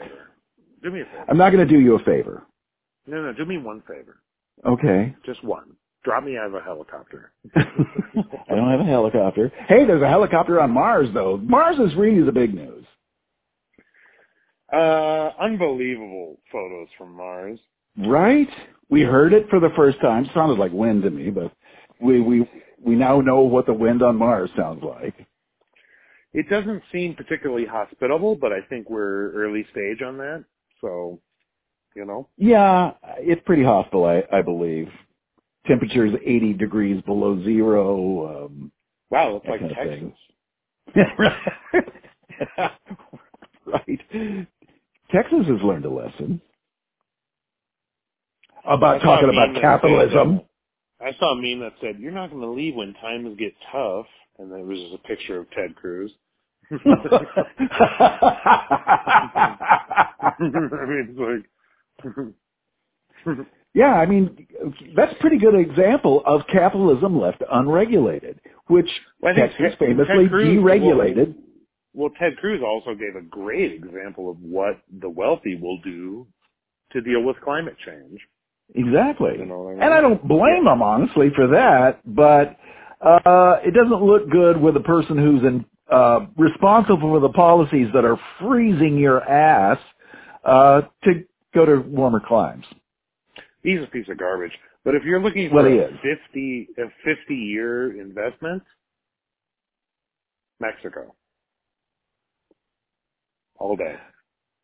Do me a favor. I'm not going to do you a favor. No, no, do me one favor. Okay. Just one. Drop me out of a helicopter. I don't have a helicopter. Hey, there's a helicopter on Mars, though. Mars is really the big news. Uh, unbelievable photos from Mars. Right? We heard it for the first time. It Sounded like wind to me, but we we we now know what the wind on Mars sounds like. It doesn't seem particularly hospitable, but I think we're early stage on that. So, you know. Yeah, it's pretty hostile, I, I believe. Temperatures 80 degrees below zero. Um, Wow, it's like Texas. thing. right. Texas has learned a lesson about talking about capitalism. I saw a meme that said, "You're not going to leave when times get tough," and it was just a picture of Ted Cruz. I mean, it's like, yeah, I mean, that's a pretty good example of capitalism left unregulated, which Well, Texas Ted- famously Ted Cruz- deregulated. well, Ted Cruz also gave a great example of what the wealthy will do to deal with climate change. Exactly. You know what I mean? And I don't blame them honestly for that, but uh it doesn't look good with a person who's in, uh responsible for the policies that are freezing your ass uh to go to warmer climes. He's a piece of garbage. But if you're looking Well, for he a fifty a fifty year investment, Mexico, all day.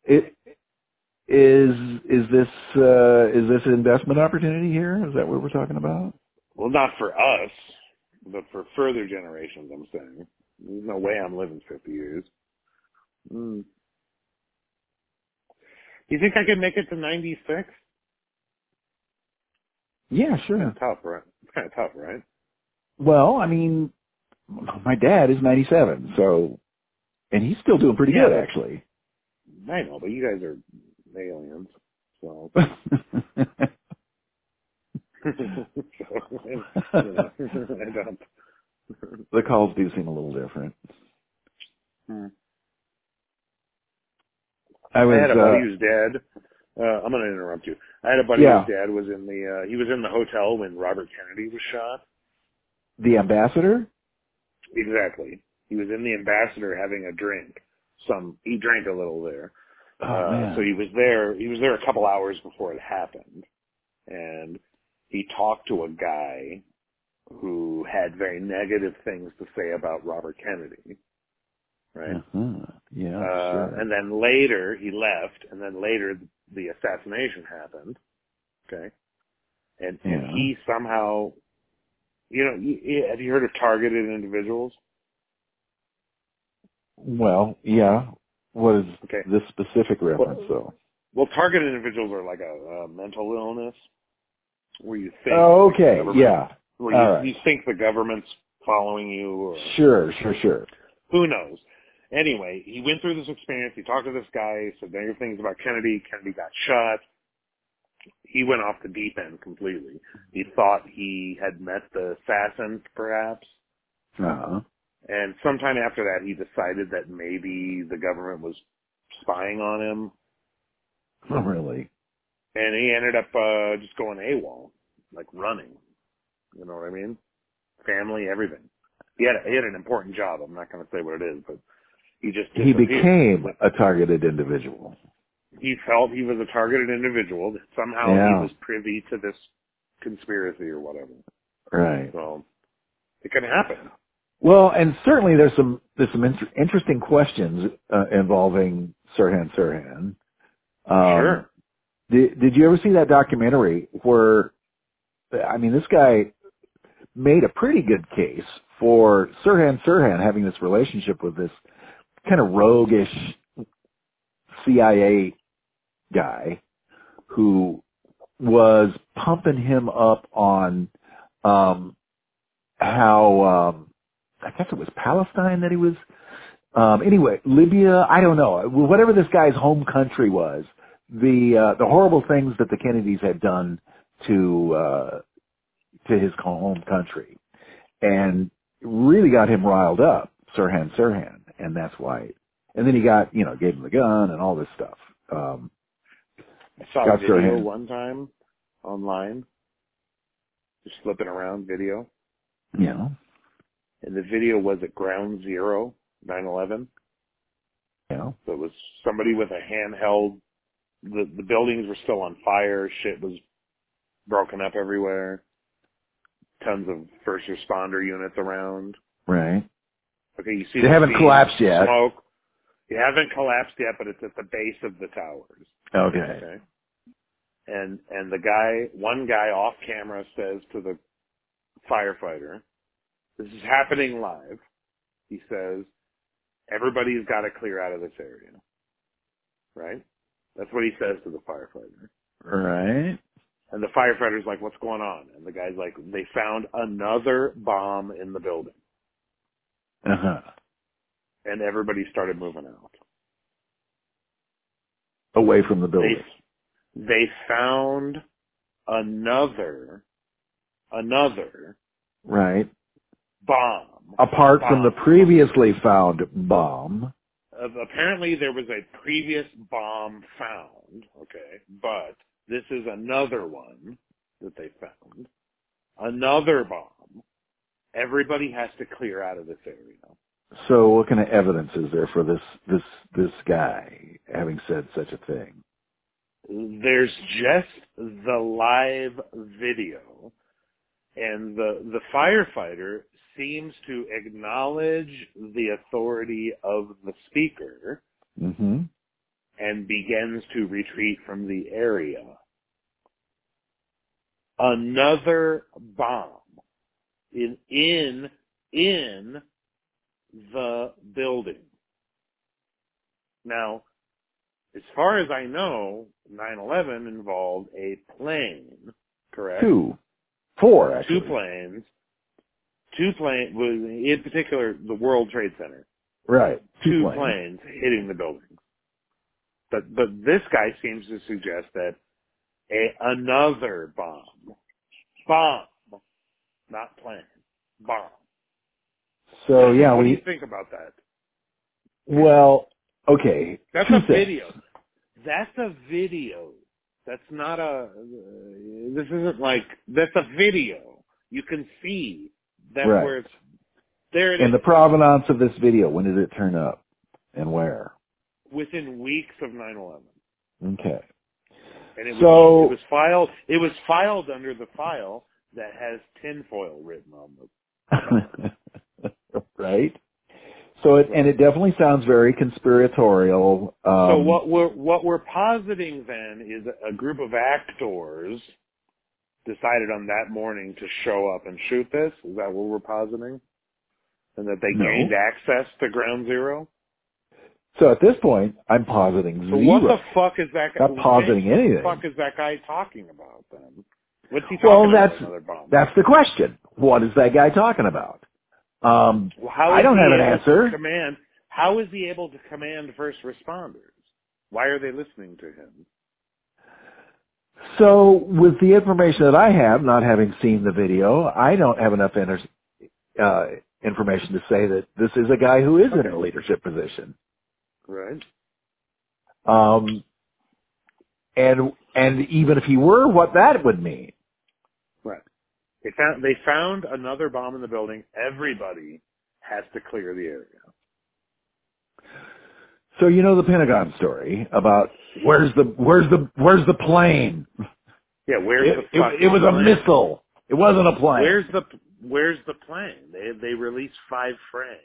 It is is this uh is this an investment opportunity here? Is that what we're talking about? Well, not for us, but for further generations. I'm saying there's no way I'm living fifty years. Mm. You think I could make it to ninety six? Yeah, sure. Tough, right? It's kind of tough, right? Well, I mean, my dad is 97, so, and he's still doing pretty Yeah, good, actually. I know, but you guys are aliens, so. so I don't. the calls do seem a little different. Hmm. I was, I had a buddy uh, whose dad. Uh, I'm going to interrupt you. I had a buddy Yeah. whose dad was in the. Uh, he was in the hotel when Robert Kennedy was shot. the ambassador? Exactly. He was in the ambassador having a drink. Some he drank a little there. Oh, uh, so he was there. He was there a couple hours before it happened, and he talked to a guy who had very negative things to say about Robert Kennedy. Right. Uh-huh. Yeah, Uh, sure. and then later he left, and then later the assassination happened. Okay, and and he somehow, you know, have you heard of targeted individuals? Well, yeah. What is Okay, this specific reference, though? well, targeted individuals are like a, a mental illness where you think, Oh, okay. Yeah. where you, right. you think the government's following you, or Sure, sure, sure. who knows. Anyway, he went through this experience. He talked to this guy. Said negative things about Kennedy. Kennedy got shot. He went off the deep end completely. He thought he had met the assassin, perhaps. Uh-huh. And sometime after that, he decided that maybe the government was spying on him. Oh, really? And he ended up uh, just going AWOL, like running. You know what I mean? Family, everything. He had, he had an important job. I'm not going to say what it is, but he just He became a targeted individual. he felt he was a targeted individual. Somehow Yeah. he was privy to this conspiracy or whatever. Right. So it can happen. Well, and certainly there's some there's some inter- interesting questions uh, involving Sirhan Sirhan. Um, sure. Did, did you ever see that documentary where, I mean, this guy made a pretty good case for Sirhan Sirhan having this relationship with this kind of roguish CIA guy who was pumping him up on um how um I guess it was Palestine that he was um anyway, Libya, I don't know. Whatever this guy's home country was, the uh the horrible things that the Kennedys had done to uh to his home country. And really got him riled up, Sirhan Sirhan, and that's why and then he got, you know, gave him the gun and all this stuff. Um I saw Scott a video Sirhan. one time online, just flipping around video, you know. And the video was at Ground Zero, 9/11. You know. So it was somebody with a handheld. The the buildings were still on fire. Shit was broken up everywhere. Tons of first responder units around. Right. Okay, you see They the haven't collapsed yet. Smoke. It hasn't collapsed yet, but it's at the base of the towers. Okay. Okay. And and the guy, one guy off camera says to the firefighter, "This is happening live." He says, "Everybody's got to clear out of this area." Right? That's what he says to the firefighter. Right. And the firefighter's like, "What's going on?" And the guy's like, "They found another bomb in the building." Uh huh. And everybody started moving out. Away from the building. They they found another another Right. Bomb. Apart from the previously found bomb. Uh, apparently there was a previous bomb found, okay, but this is another one that they found. Another bomb. Everybody has to clear out of this area. So what kind of evidence is there for this this this guy having said such a thing? There's just the live video and the the firefighter seems to acknowledge the authority of the speaker Mm-hmm. and begins to retreat from the area. Another bomb in in in the building. Now, as far as I know, 9/11 involved a plane, correct? Two. Four, actually. two planes, two planes, in particular the World Trade Center, Right. two, planes. planes hitting the buildings. But but this guy seems to suggest that a another bomb, bomb, not plane, bomb. So yeah, what do we you think about that? well, okay. That's two a things. video. That's a video. That's not a. Uh, this isn't like that's a video. You can see that Right. where it's there. It is the provenance of this video, when did it turn up, and where? within weeks of 9/11, Okay. and it was So- it was filed. It was filed under the file that has tinfoil written on the. right. So it and it definitely sounds very conspiratorial. Um, so what we're what we're positing then is a group of actors decided on that morning to show up and shoot this. Is that what we're positing? And that they No. gained access to Ground Zero. So at this point, I'm positing So zero. what the fuck is that guy? Not positing what anything. What the fuck is that guy talking about then? What's he talking Well, about? that's- Another bomb. That's the question. What is that guy talking about? Um, Well, how I don't have an answer. Command. How is he able to command first responders? Why are they listening to him? So with the information that I have, not having seen the video, I don't have enough inter- uh, information to say that this is a guy who is in a leadership position. Right. Um, and and even if he were, what that would mean. Right. They found they found another bomb in the building. Everybody has to clear the area. So you know the Pentagon story about where's the where's the where's the plane? Yeah, where's It, the it, it was a missile. It wasn't a plane. Where's the Where's the plane? They they released five frames.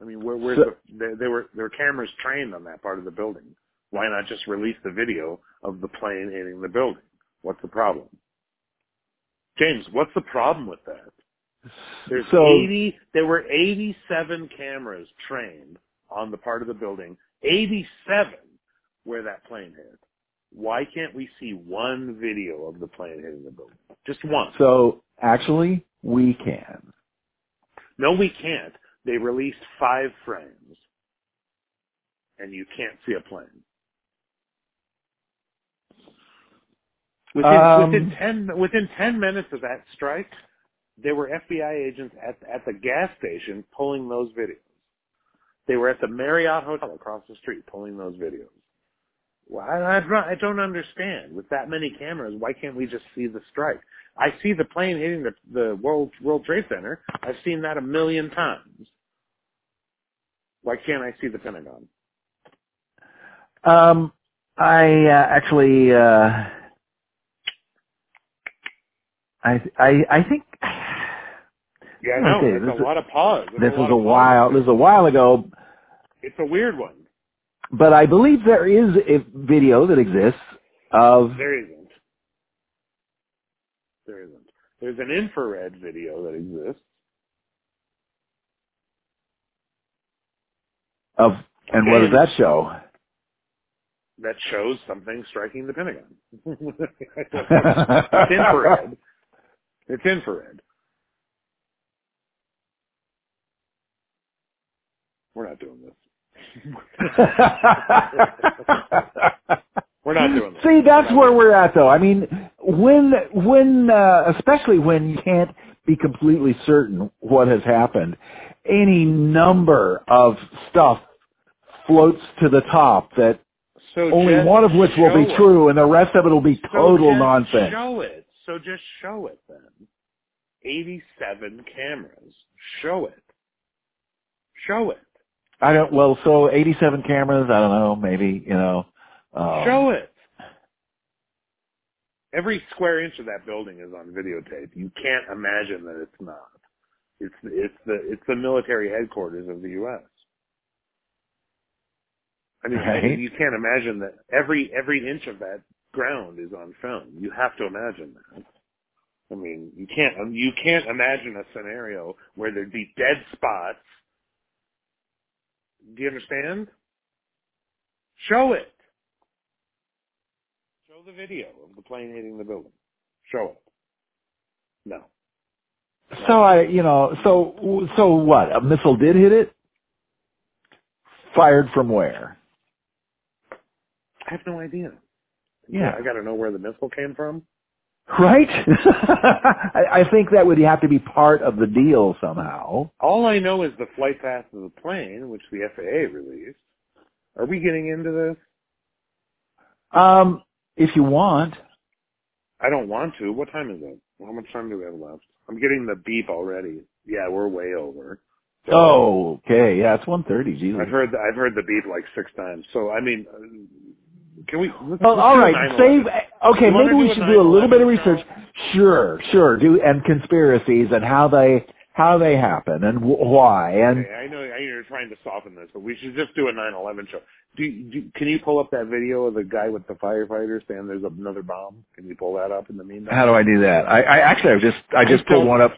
I mean, where, where's So- the? There, there were there were cameras trained on that part of the building. Why not just release the video of the plane hitting the building? What's the problem? James, what's the problem with that? There's so 80, there were 87 cameras trained on the part of the building, 87 where that plane hit. Why can't we see one video of the plane hitting the building? Just one. so actually we can. No, we can't. They released five frames and you can't see a plane. Within, Um, within ten within ten minutes of that strike, there were FBI agents at at the gas station pulling those videos. They were at the Marriott Hotel across the street pulling those videos. Well, I, I, don't- understand. With that many cameras, why can't we just see the strike? I see the plane hitting the the World World Trade Center. I've seen that a million times. Why can't I see the Pentagon? Um, I uh, actually, uh, I, I, I think Yeah, I know. Okay, this a is- lot of pause. It's this a was lot a while. This was a while ago, It's a weird one. but I believe there is a video that exists of. There isn't. There isn't. There's an infrared video that exists. Of and what does that show? that shows something striking the Pentagon. it's infrared. It's infrared. We're not doing this. We're not doing this. See, that's We're where we're at, though. I mean, when, when, uh, especially when you can't be completely certain what has happened, any number of stuff floats to the top that So only one of which will be it. true, and the rest of it will be So total just nonsense. Show it. So just show it then. 87 cameras. Show it. Show it. I don't. Well, so 87 cameras. I don't know. Maybe you know. Um, Show it. Every square inch of that building is on videotape. You can't imagine that it's not. It's it's the it's the military headquarters of the U.S. I mean, Right. you can't imagine that every every inch of that ground is on film. You have to imagine that. I mean, you can't you can't imagine a scenario where there'd be dead spots. Do you understand? Show it. Show the video of the plane hitting the building. Show it. No. So I, you know, so so what? A missile did hit it. Fired from where? I have no idea. Yeah. I got to know where the missile came from. Right? I, I think that would have to be part of the deal somehow. All I know is the flight path of the plane, which the FAA released. Are we getting into this? Um, if you want. I don't want to. What time is it? How much time do we have left? I'm getting the beep already. Yeah, we're way over. So Oh, okay. Yeah, it's one thirty. Jesus. I've heard the, I've heard the beep like six times. So I mean, can we? Well, all right. 9/11. Save. Okay, maybe we do should do a little bit of research. Sure, sure. Do and conspiracies and how they how they happen and wh- why and Okay, I know, I know you're trying to soften this, but we should just do a 9/11 show. Do, do can you pull up that video of the guy with the firefighter saying there's another bomb? Can you pull that up in the meantime? how do I do that? I, I actually I just I just I pulled one up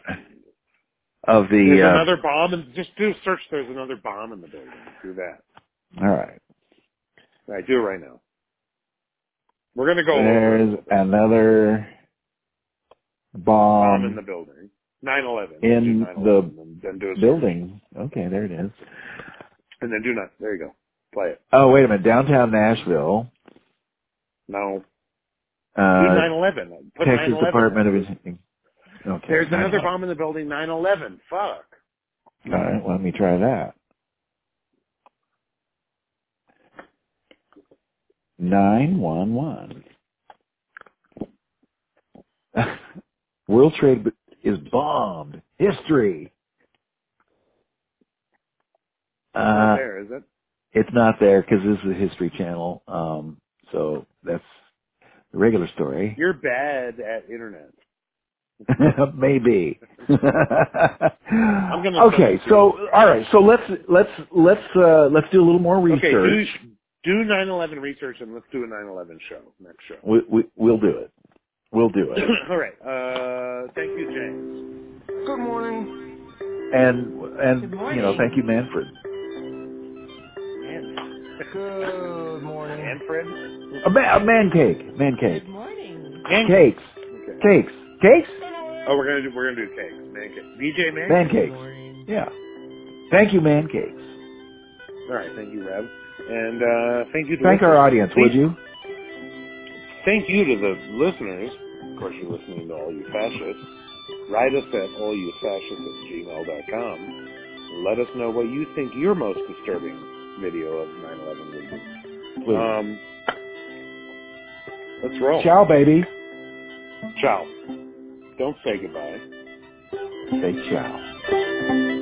of the. There's Uh, another bomb, and just do a search. There's another bomb in the building. Do that. all right. All right, do it right now. We're gonna go There's it. another bomb, bomb in the building. 9/11. in 9/11, the and then, then do building. Okay, there it is. and then do not. There you go. Play it. Oh, wait a minute. Downtown Nashville, No. uh, 9/11. Put Texas 9/11. Department of. Okay. There's another 9/11. bomb in the building. 9/11. Fuck. All right, let me try that. Nine one one. World Trade is bombed. History. Not Uh, there, is it? it's not there because this is a History Channel. Um, so that's the regular story. You're bad at internet. Maybe. I'm gonna okay, send it to so all right, so let's let's let's uh let's do a little more research. Okay, do do 9/11 research and let's do a 9/11 show next show. We, we we'll do it. We'll do it. All right. Uh, thank you, James. Good morning. And and Good you know, thank you, Manfred. Man, Good morning. Manfred. A, ma- a man cake, man cake, Good morning. Man cakes, Okay. cakes, cakes, Oh, we're gonna do we're gonna do cakes. Man cake. DJ Man. man cakes. Yeah. Thank you, man cakes. All right. Thank you, Rev. And uh, thank you to Thank our audience, would you? Thank you to the listeners. Of course, you're listening to all you fascists. Write us at allyouFascists at gmail.com. Let us know what you think your most disturbing video of 9-11 would be. Please. Um, let's roll. Ciao, baby. Ciao. Don't say goodbye. Say ciao.